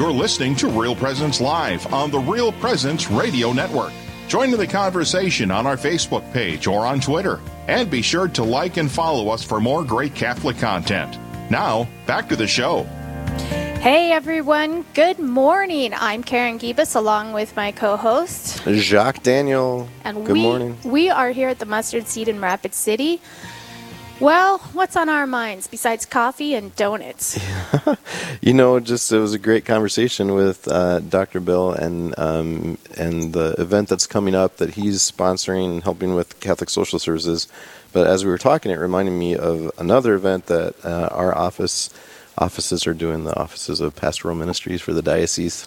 You're listening to Real Presence Live on the Real Presence Radio Network. Join in the conversation on our Facebook page or on Twitter. And be sure to like and follow us for more great Catholic content. Now, back to the show. Hey everyone, good morning. I'm Karen Gibas along with my co host, Jacques Daniel. And good we, morning. We are here at the Mustard Seed in Rapid City. Well, what's on our minds besides coffee and donuts? you know, just it was a great conversation with uh, Dr. Bill and um, and the event that's coming up that he's sponsoring and helping with Catholic Social Services. But as we were talking, it reminded me of another event that uh, our office offices are doing. The offices of pastoral ministries for the diocese,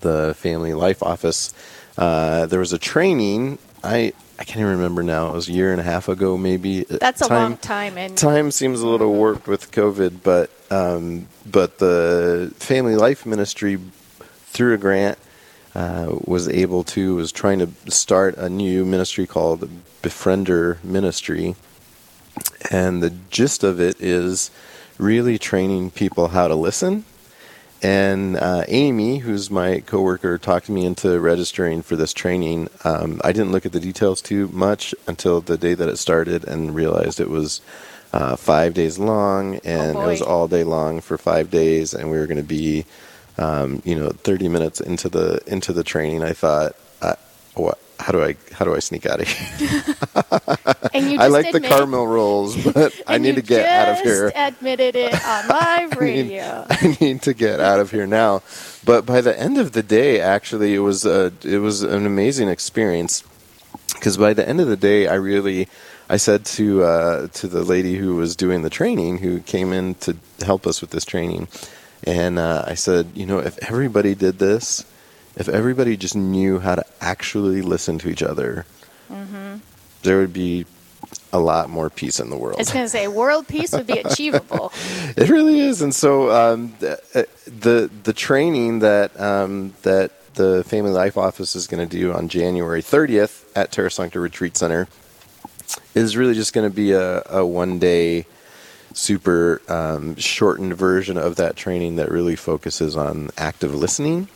the Family Life Office. Uh, there was a training. I I can't even remember now. It was a year and a half ago, maybe. That's time, a long time. And time seems a little warped with COVID, but um, but the Family Life Ministry, through a grant, uh, was able to was trying to start a new ministry called Befriender Ministry, and the gist of it is really training people how to listen and uh, Amy, who's my coworker, talked me into registering for this training. Um, I didn't look at the details too much until the day that it started and realized it was uh, five days long, and oh it was all day long for five days, and we were going to be, um, you know, 30 minutes into the into the training. I thought, uh, what? How do I how do I sneak out of here? I like the caramel rolls, but I need to get out of here. Admitted it on live radio. I, need, I need, to get out of here now. But by the end of the day, actually, it was a, it was an amazing experience because by the end of the day, I really. I said to uh, to the lady who was doing the training, who came in to help us with this training, and uh, I said, you know, if everybody did this, if everybody just knew how to actually listen to each other, mm-hmm. there would be a lot more peace in the world. I was going to say, world peace would be achievable. it really is, and so um, the, uh, the, the training that um, that the Family Life Office is going to do on January 30th at Terra Sancta Retreat Center is really just going to be a, a one day super um, shortened version of that training that really focuses on active listening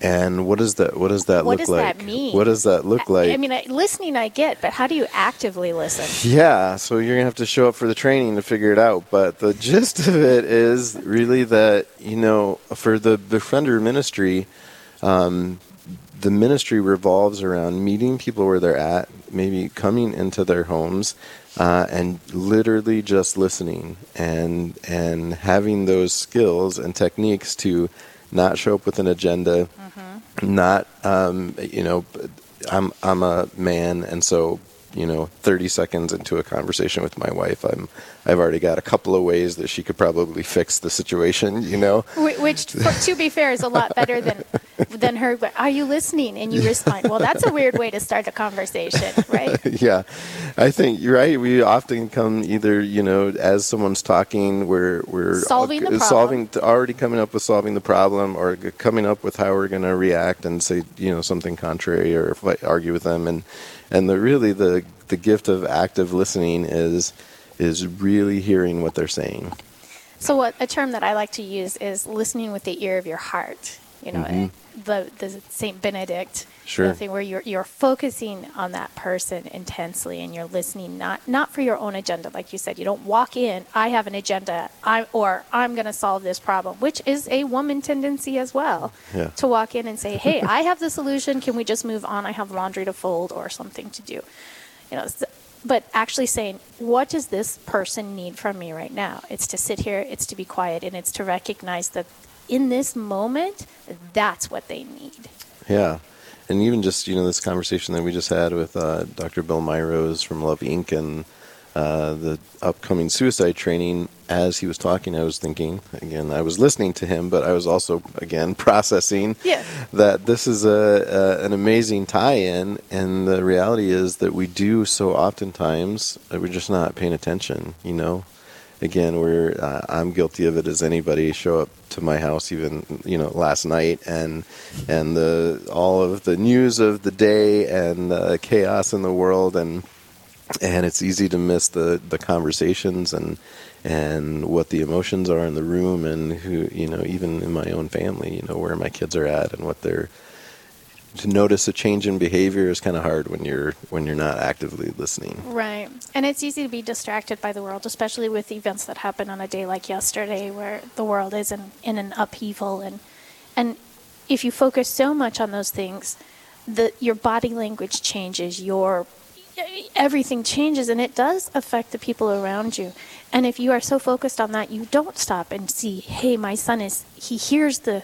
and what does that what does that what look does like? That mean? What does that look like? I mean, listening I get, but how do you actively listen? Yeah, so you're gonna have to show up for the training to figure it out. But the gist of it is really that you know, for the befriender ministry, um, the ministry revolves around meeting people where they're at, maybe coming into their homes, uh, and literally just listening and and having those skills and techniques to not show up with an agenda, mm-hmm. not um, you know, I'm I'm a man, and so you know, 30 seconds into a conversation with my wife, I'm I've already got a couple of ways that she could probably fix the situation, you know. Which, to be fair, is a lot better than than her. Are you listening? And you respond. Well, that's a weird way to start a conversation, right? yeah, I think you're right. We often come either, you know, as someone's talking, we're we're solving the uh, problem. solving already coming up with solving the problem, or coming up with how we're going to react and say, you know, something contrary, or argue with them, and and the really the the gift of active listening is is really hearing what they're saying. So, what a term that I like to use is listening with the ear of your heart. You know, mm-hmm. the the Saint Benedict sure. thing where you're you're focusing on that person intensely and you're listening not not for your own agenda, like you said. You don't walk in. I have an agenda. I or I'm going to solve this problem, which is a woman tendency as well. Yeah. To walk in and say, "Hey, I have the solution. Can we just move on? I have laundry to fold or something to do." You know, but actually saying, what does this person need from me right now? It's to sit here, it's to be quiet, and it's to recognize that in this moment, that's what they need. Yeah. And even just, you know, this conversation that we just had with uh, Dr. Bill Myros from Love Inc. and uh, the upcoming suicide training, as he was talking, I was thinking again. I was listening to him, but I was also again processing yeah. that this is a, a, an amazing tie-in, and the reality is that we do so oftentimes that we're just not paying attention. You know, again, we're uh, I'm guilty of it as anybody. Show up to my house even you know last night, and and the all of the news of the day and the chaos in the world and and it's easy to miss the the conversations and and what the emotions are in the room and who you know even in my own family you know where my kids are at and what they're to notice a change in behavior is kind of hard when you're when you're not actively listening Right. And it's easy to be distracted by the world, especially with events that happen on a day like yesterday where the world is in, in an upheaval and and if you focus so much on those things, the your body language changes, your everything changes and it does affect the people around you. And if you are so focused on that, you don't stop and see, hey, my son is he hears the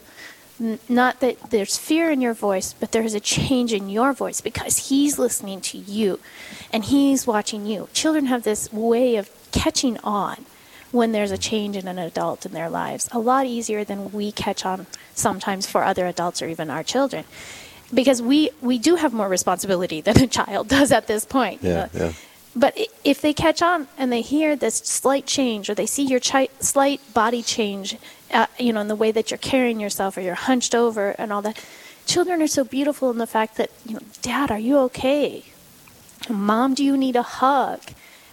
not that there's fear in your voice, but there's a change in your voice because he's listening to you and he's watching you. Children have this way of catching on when there's a change in an adult in their lives, a lot easier than we catch on sometimes for other adults or even our children. Because we, we do have more responsibility than a child does at this point. yeah yeah But if they catch on and they hear this slight change, or they see your chi- slight body change, uh, you know, in the way that you're carrying yourself, or you're hunched over, and all that, children are so beautiful in the fact that, you know, Dad, are you okay? Mom, do you need a hug?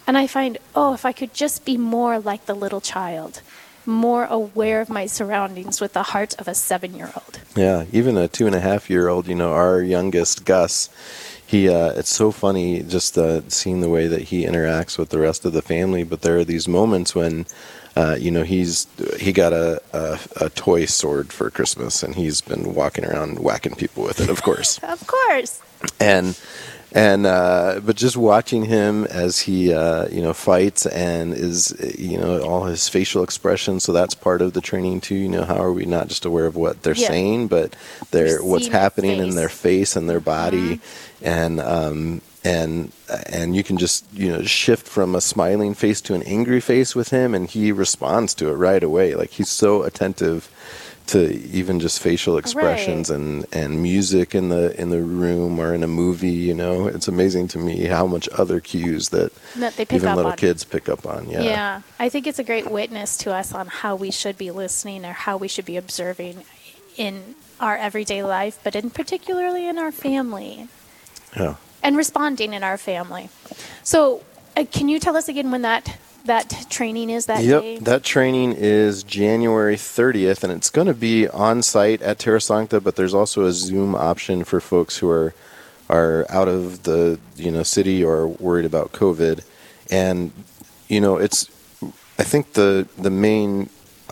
And I find, oh, if I could just be more like the little child, more aware of my surroundings with the heart of a seven-year-old. Yeah, even a two and a half year old, you know, our youngest Gus, he uh, it's so funny just uh, seeing the way that he interacts with the rest of the family. But there are these moments when, uh, you know, he's he got a, a a toy sword for Christmas, and he's been walking around whacking people with it, of course. Of course. and and uh, but just watching him as he uh, you know fights and is you know all his facial expressions. So that's part of the training too. You know, how are we not just aware of what they're Yeah. saying, but they're what's their happening in their face and their body, and um, and and you can just you know shift from a smiling face to an angry face with him, and he responds to it right away. Like he's so attentive to even just facial expressions Right. and and music in the in the room or in a movie you know it's amazing to me how much other cues that, That they pick even little on. kids pick up on yeah Yeah, I think it's a great witness to us on how we should be listening or how we should be observing in our everyday life, but in particularly in our family yeah and responding in our family. So, uh, can you tell us again when that that training is that yep day? that training is january 30th and it's going to be on site at terra sancta but there's also a zoom option for folks who are are out of the you know city or worried about covid and you know it's i think the the main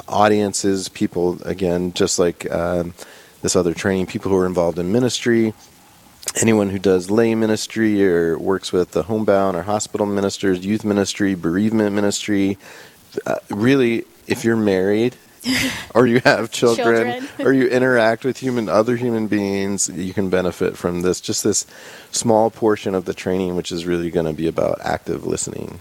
audience is people again just like um, this other training people who are involved in ministry anyone who does lay ministry or works with the homebound or hospital ministers youth ministry bereavement ministry uh, really if you're married or you have children, Children. or you interact with human other human beings you can benefit from this. Just this small portion of the training which is really going to be about active listening.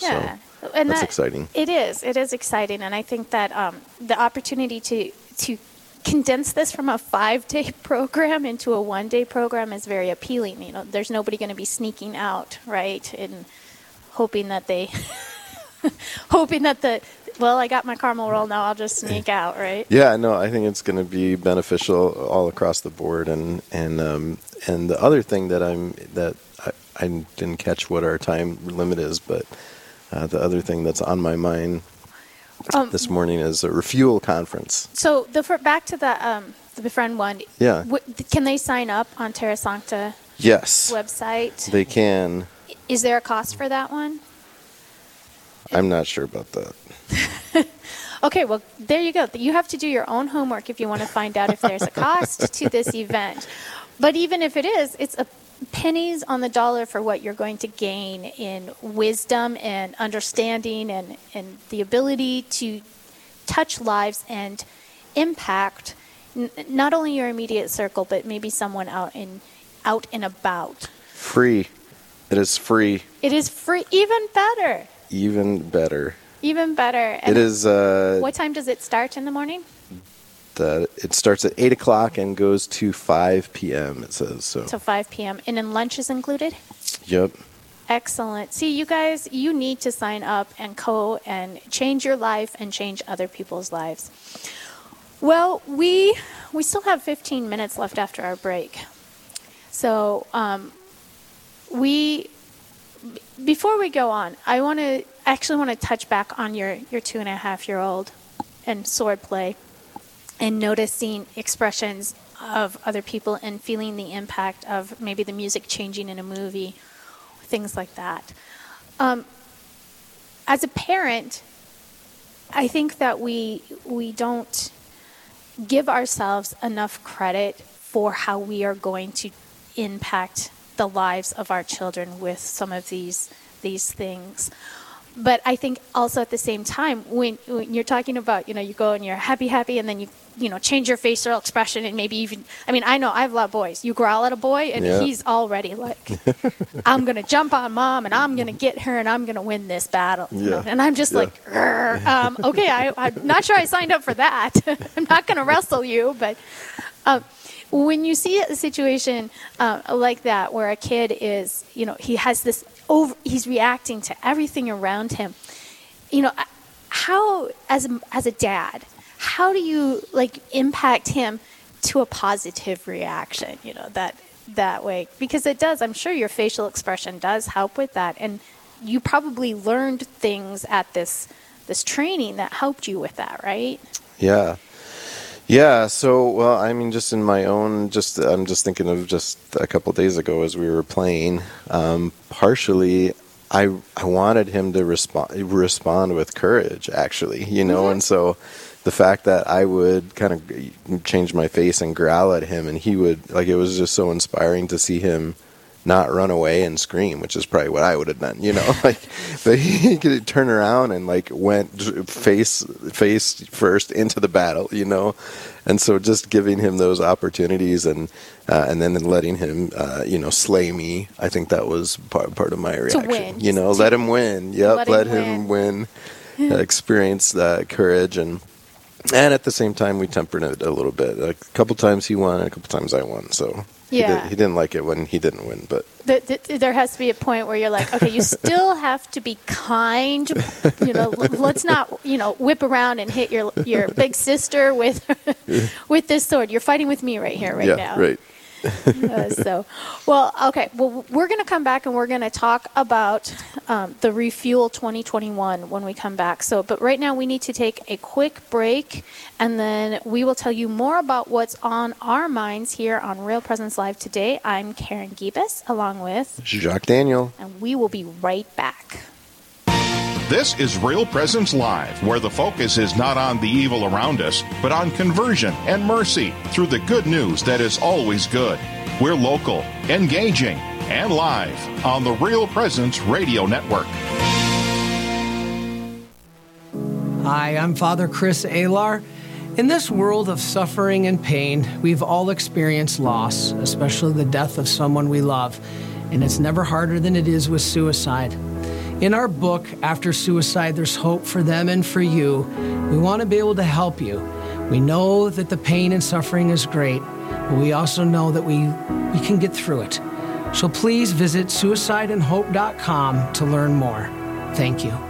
Yeah, so and that's that- exciting. It is. It is exciting, and I think that um, the opportunity to to condense this from a five day program into a one day program is very appealing. You know, there's nobody going to be sneaking out, right, and hoping that they hoping that the well, I got my caramel roll now. I'll just sneak out, right? Yeah, no, I think it's going to be beneficial all across the board, and and um, and the other thing that I'm that I, I didn't catch what our time limit is, but uh, the other thing that's on my mind Um, this morning is a refuel conference. So the for, back to the um, the befriend one. Yeah. Wh- can they sign up on Terra Sancta Yes, website? they can. Is there a cost for that one? I'm not sure about that. Okay, well, there you go. You have to do your own homework if you want to find out if there's a cost to this event. But even if it is, it's a pennies on the dollar for what you're going to gain in wisdom and understanding and, and the ability to touch lives and impact n- not only your immediate circle, but maybe someone out in out and about. Free. It is free. It is free, even better, Even better. even better. And It is. Uh, What time does it start in the morning? That it starts at eight o'clock and goes to five p.m. It says so. So 5 p.m. And then lunch is included? Yep. Excellent. See, you guys, you need to sign up and co and change your life and change other people's lives. Well, we we still have 15 minutes left after our break. So, um, we before we go on, I want to actually want to touch back on your your two and a half year old and sword play, and noticing expressions of other people and feeling the impact of maybe the music changing in a movie, things like that. Um, as a parent, I think that we we don't give ourselves enough credit for how we are going to impact the lives of our children with some of these these things but I think also at the same time, when, when, you're talking about, you know, you go and you're happy, happy, and then you, you know, change your facial expression and maybe even, I mean, I know I have a lot of boys. You growl at a boy and yeah. he's already like, I'm going to jump on mom and I'm going to get her and I'm going to win this battle. Yeah. know? And I'm just yeah. like, um, okay, I, I'm not sure I signed up for that. I'm not going to wrestle you, but. Um, when you see a situation uh, like that where a kid is, you know, he has this over, he's reacting to everything around him. You know, how as a, as a dad, how do you like impact him to a positive reaction? You know that that way because it does. I'm sure your facial expression does help with that, and you probably learned things at this this training that helped you with that, right? Yeah. Yeah, so well, I mean, just in my own, just I'm just thinking of just a couple days ago as we were playing. Um, partially, I I wanted him to respond respond with courage, actually, you know, mm-hmm. and so the fact that I would kind of change my face and growl at him, and he would like it was just so inspiring to see him not run away and scream, which is probably what I would have done, you know. like, but he could turn around and like went face face first into the battle, you know. And so, just giving him those opportunities and uh, and then letting him, uh, you know, slay me. I think that was part part of my reaction. You know, let him win. Yep, let, let him, win. win. uh, experience that courage and and at the same time we tempered it a little bit. A couple times he won, a couple times I won. So yeah. He, did, didn't like it when he didn't win, but the, the, there has to be a point where you're like, okay, you still have to be kind. You know, let's not you know whip around and hit your your big sister with with this sword. You're fighting with me right here, right yeah, now. Right uh, so, well, okay. Well, we're going to come back and we're going to talk about um, the Refuel 2021 when we come back. So, but right now we need to take a quick break and then we will tell you more about what's on our minds here on Real Presence Live today. I'm Karen Gibas along with Jacques Daniel. And we will be right back. This is Real Presence Live, where the focus is not on the evil around us, but on conversion and mercy through the good news that is always good. We're local, engaging, and live on the Real Presence Radio Network. Hi, I'm Father Chris Alar. In this world of suffering and pain, we've all experienced loss, especially the death of someone we love. And it's never harder than it is with suicide. In our book, After Suicide, There's Hope for Them and for You, we want to be able to help you. We know that the pain and suffering is great, but we also know that we, we can get through it. So please visit suicideandhope.com to learn more. Thank you.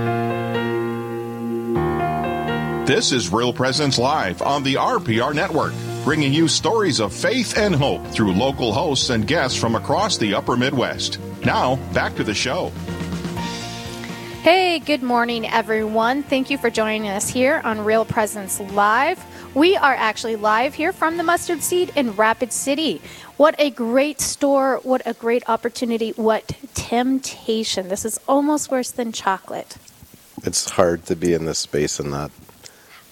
This is Real Presence Live on the RPR Network, bringing you stories of faith and hope through local hosts and guests from across the upper Midwest. Now, back to the show. Hey, good morning, everyone. Thank you for joining us here on Real Presence Live. We are actually live here from the Mustard Seed in Rapid City. What a great store. What a great opportunity. What temptation. This is almost worse than chocolate. It's hard to be in this space and not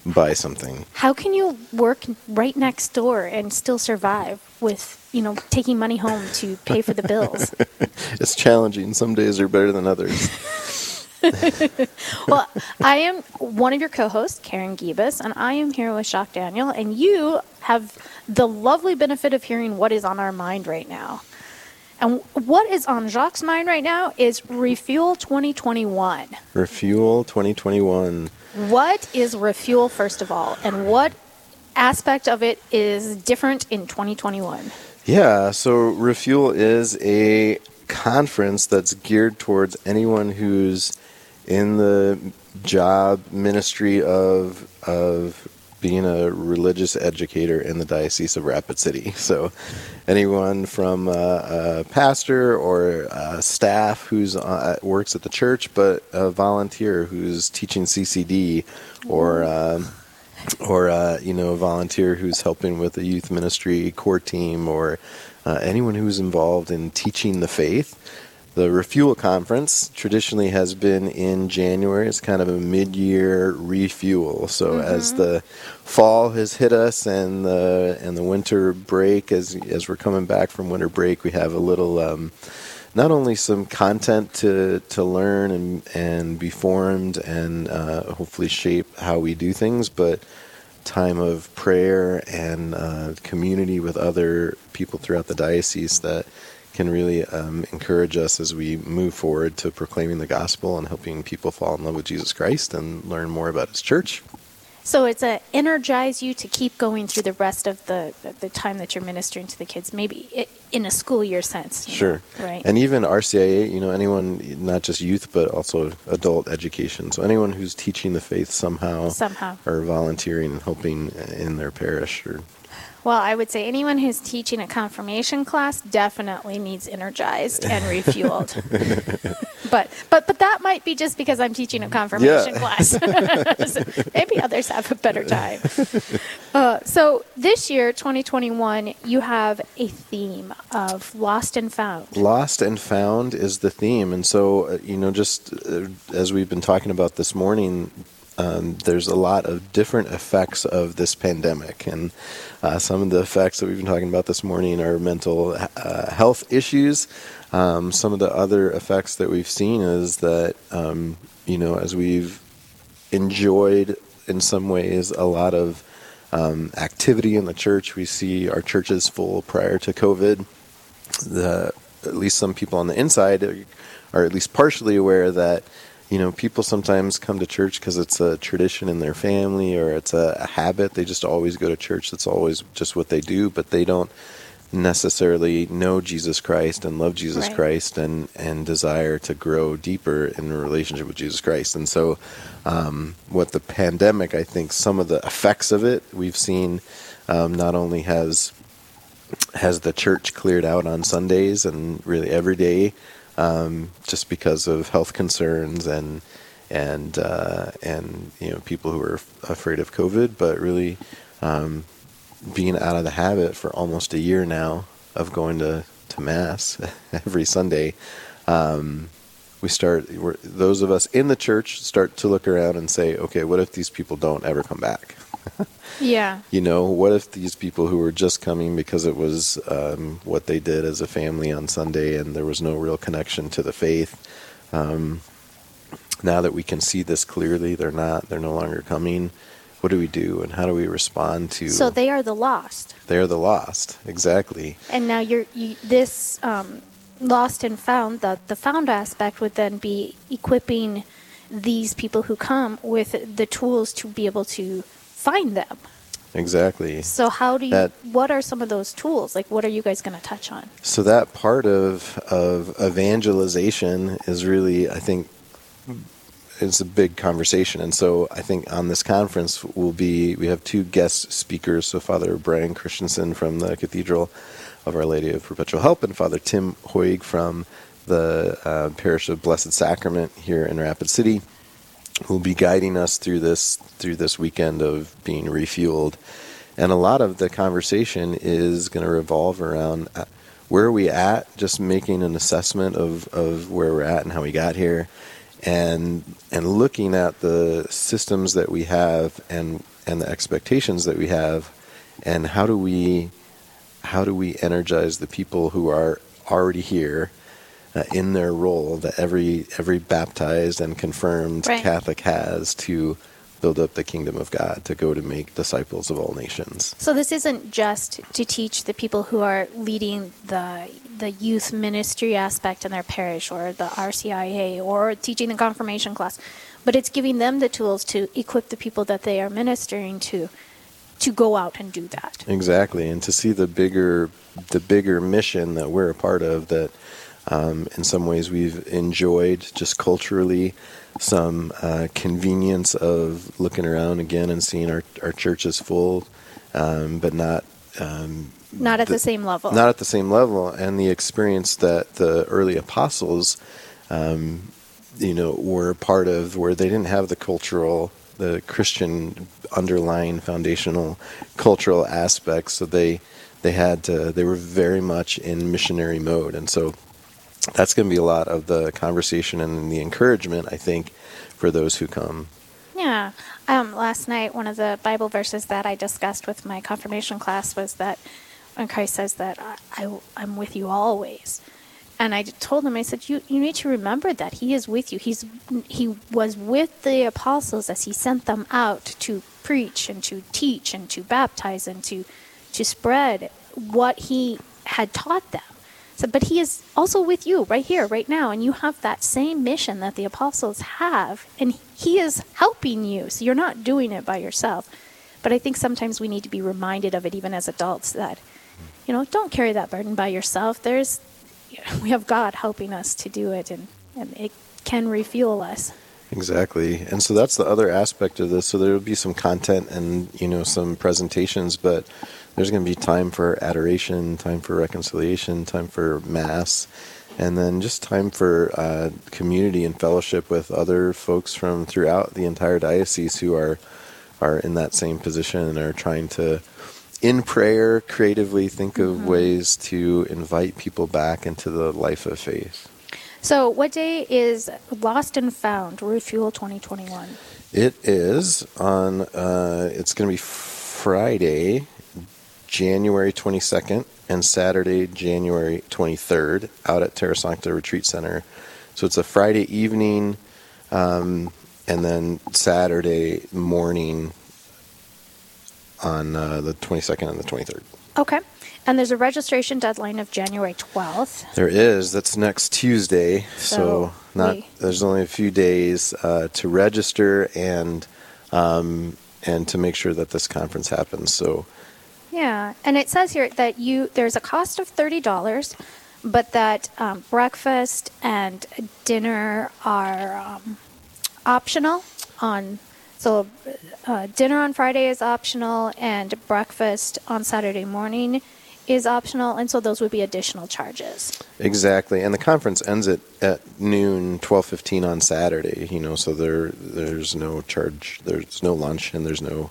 buy something. How can you work right next door and still survive with, you know, taking money home to pay for the bills? It's challenging. Some days are better than others. well, I am one of your co-hosts, Karen Gibas, and I am here with Jacques Daniel, and you have the lovely benefit of hearing what is on our mind right now. And what is on Jacques' mind right now is Refuel 2021. Refuel 2021. What is Refuel, first of all, and what aspect of it is different in 2021? Yeah, so Refuel is a conference that's geared towards anyone who's in the job ministry of of being a religious educator in the Diocese of Rapid City. So, anyone from uh, a pastor or a staff who's uh, works at the church, but a volunteer who's teaching CCD, or uh, or uh, you know, a volunteer who's helping with a youth ministry core team, or uh, anyone who's involved in teaching the faith. The Refuel Conference traditionally has been in January. It's kind of a mid-year refuel. So mm-hmm. as the fall has hit us and the and the winter break, as as we're coming back from winter break, we have a little. Um, not only some content to, to learn and, and be formed and uh, hopefully shape how we do things, but time of prayer and uh, community with other people throughout the diocese that can really um, encourage us as we move forward to proclaiming the gospel and helping people fall in love with Jesus Christ and learn more about His church. So it's a energize you to keep going through the rest of the the time that you're ministering to the kids, maybe in a school year sense. Sure. Know, right. And even RCIA, you know, anyone, not just youth, but also adult education. So anyone who's teaching the faith somehow, somehow, or volunteering and helping in their parish or well, I would say anyone who's teaching a confirmation class definitely needs energized and refueled. but but but that might be just because I'm teaching a confirmation yeah. class. so maybe others have a better time. Uh, so this year, 2021, you have a theme of lost and found. Lost and found is the theme, and so uh, you know, just uh, as we've been talking about this morning, um, there's a lot of different effects of this pandemic, and uh, some of the effects that we've been talking about this morning are mental uh, health issues. Um, some of the other effects that we've seen is that um, you know as we've enjoyed in some ways a lot of um, activity in the church, we see our churches full prior to COVID. The, at least some people on the inside are, are at least partially aware that you know, people sometimes come to church because it's a tradition in their family or it's a, a, habit. They just always go to church. That's always just what they do, but they don't necessarily know Jesus Christ and love Jesus right. Christ and, and desire to grow deeper in a relationship with Jesus Christ. And so, um, what the pandemic, I think, some of the effects of it, we've seen um, not only has has the church cleared out on Sundays and really every day um, just because of health concerns and and uh, and you know people who are afraid of COVID, but really um, being out of the habit for almost a year now of going to to mass every Sunday. Um, we start those of us in the church start to look around and say, okay, what if these people don't ever come back? Yeah. You know, what if these people who were just coming because it was um, what they did as a family on Sunday and there was no real connection to the faith, um, now that we can see this clearly, they're not, they're no longer coming. What do we do and how do we respond to? So they are the lost. They are the lost, exactly. And now you're you, this um, lost and found, the, the found aspect would then be equipping these people who come with the tools to be able to find them. Exactly. So how do you? That- what are some of those tools? Like, what are you guys going to touch on? So that part of of evangelization is really, I think, it's a big conversation. And so I think on this conference will be we have two guest speakers. So Father Brian Christensen from the Cathedral of Our Lady of Perpetual Help and Father Tim Hoig from the uh, Parish of Blessed Sacrament here in Rapid City who will be guiding us through this through this weekend of being refueled. And a lot of the conversation is going to revolve around uh, where are we at, just making an assessment of, of where we're at and how we got here, and and looking at the systems that we have and and the expectations that we have, and how do we how do we energize the people who are already here uh, in their role that every every baptized and confirmed Right. Catholic has to build up the kingdom of God, to go to make disciples of all nations. So this isn't just to teach the people who are leading the the youth ministry aspect in their parish or the RCIA or teaching the confirmation class, but it's giving them the tools to equip the people that they are ministering to to go out and do that. Exactly, and to see the bigger the bigger mission that we're a part of that um, in some ways we've enjoyed just culturally some uh, convenience of looking around again and seeing our, our churches full, um, but not um, Not at the, same level. not at the same level, and the experience that the early apostles, um, you know, were a part of, where they didn't have the cultural, the Christian underlying foundational cultural aspects, so they they had to, they were very much in missionary mode, and so that's going to be a lot of the conversation and the encouragement, I think, for those who come. Yeah. Um, last night, one of the Bible verses that I discussed with my confirmation class was that when Christ says that I, I, am with you always. And I told him, I said, you, you need to remember that He is with you. He's, he was with the apostles as He sent them out to preach and to teach and to baptize and to, to spread what He had taught them. So, but he is also with you right here, right now, and you have that same mission that the apostles have, and he is helping you. So you're not doing it by yourself. But I think sometimes we need to be reminded of it, even as adults, that you know, don't carry that burden by yourself. There's, we have God helping us to do it, and and it can refuel us. Exactly. And so that's the other aspect of this. So there will be some content and, you know, some presentations, but there's going to be time for adoration, time for reconciliation, time for mass, and then just time for uh, community and fellowship with other folks from throughout the entire diocese who are are in that same position and are trying to in prayer creatively think of ways to invite people back into the life of faith. So, what day is Lost and Found Refuel 2021? It is on. Uh, it's going to be Friday, January twenty second, and Saturday, January twenty third, out at Terra Sancta Retreat Center. So it's a Friday evening, um, and then Saturday morning on uh, the twenty second and the twenty third. Okay. And there's a registration deadline of January 12th. There is. That's next Tuesday. So, So not. we- There's only a few days uh, to register and um, and to make sure that this conference happens. So Yeah, and it says here that you there's a cost of thirty dollars, but that um, breakfast and dinner are um, optional. On so uh, dinner on Friday is optional, and breakfast on Saturday morning is optional, and so those would be additional charges. exactly, and the conference ends at, at noon, twelve fifteen on Saturday. You know, so there there's no charge. There's no lunch, and there's no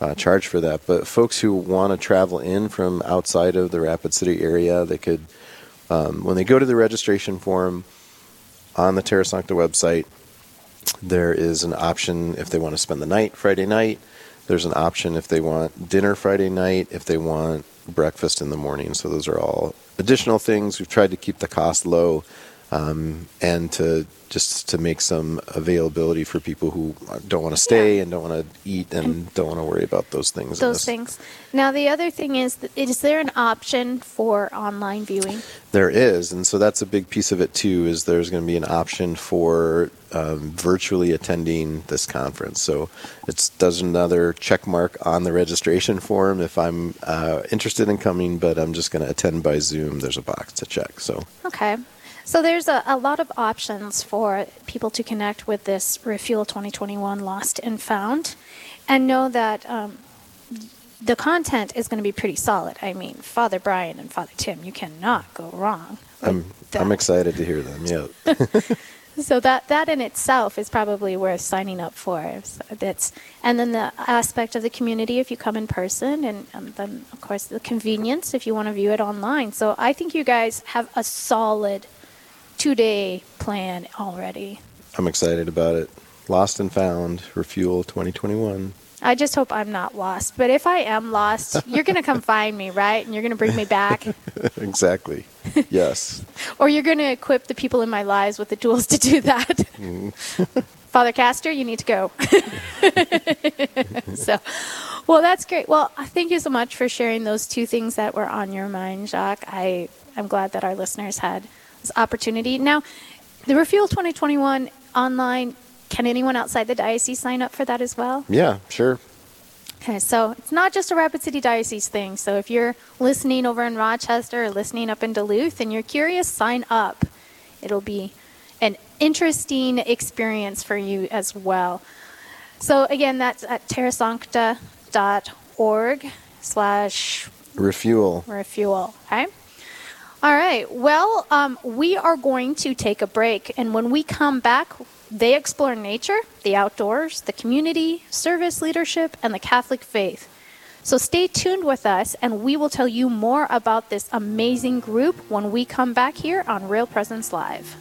uh, charge for that. But folks who want to travel in from outside of the Rapid City area, they could um, when they go to the registration form on the Terra Sancta website. There is an option if they want to spend the night Friday night. There's an option if they want dinner Friday night, if they want breakfast in the morning. So those are all additional things. We've tried to keep the cost low um, and to just to make some availability for people who don't want to stay Yeah. and don't want to eat and don't want to worry about those things. Those things. Now, the other thing is, is there an option for online viewing? There is, and so that's a big piece of it too. Is there's going to be an option for um, virtually attending this conference. So it does another check mark on the registration form if I'm uh, interested in coming, but I'm just going to attend by Zoom. There's a box to check. So Okay. So there's a, a lot of options for people to connect with this Refuel 2021 Lost and Found and know that um, the content is going to be pretty solid. I mean, Father Brian and Father Tim, you cannot go wrong. I'm that. I'm excited to hear them. Yeah. So that that in itself is probably worth signing up for. So That's and then the aspect of the community if you come in person, and, and then of course the convenience if you want to view it online. So I think you guys have a solid two day plan already. I'm excited about it. Lost and Found Refuel 2021. I just hope I'm not lost. But if I am lost, you're going to come find me, right? And you're going to bring me back. exactly. Yes. or you're going to equip the people in my lives with the tools to do that. Mm. Father Castor, you need to go. so, well, that's great. Well, thank you so much for sharing those two things that were on your mind, Jacques. I am glad that our listeners had opportunity. Now, the Refuel 2021 online, can anyone outside the diocese sign up for that as well? Yeah. Sure. Okay, so it's not just a Rapid City Diocese thing. So if you're listening over in Rochester or listening up in Duluth and you're curious, sign up. It'll be an interesting experience for you as well. So again, that's at terrasancta.org slash Refuel. refuel. Okay. All right. Well, um, we are going to take a break, and when we come back, they explore nature, the outdoors, the community, service leadership, and the Catholic faith. So stay tuned with us, and we will tell you more about this amazing group when we come back here on Real Presence Live.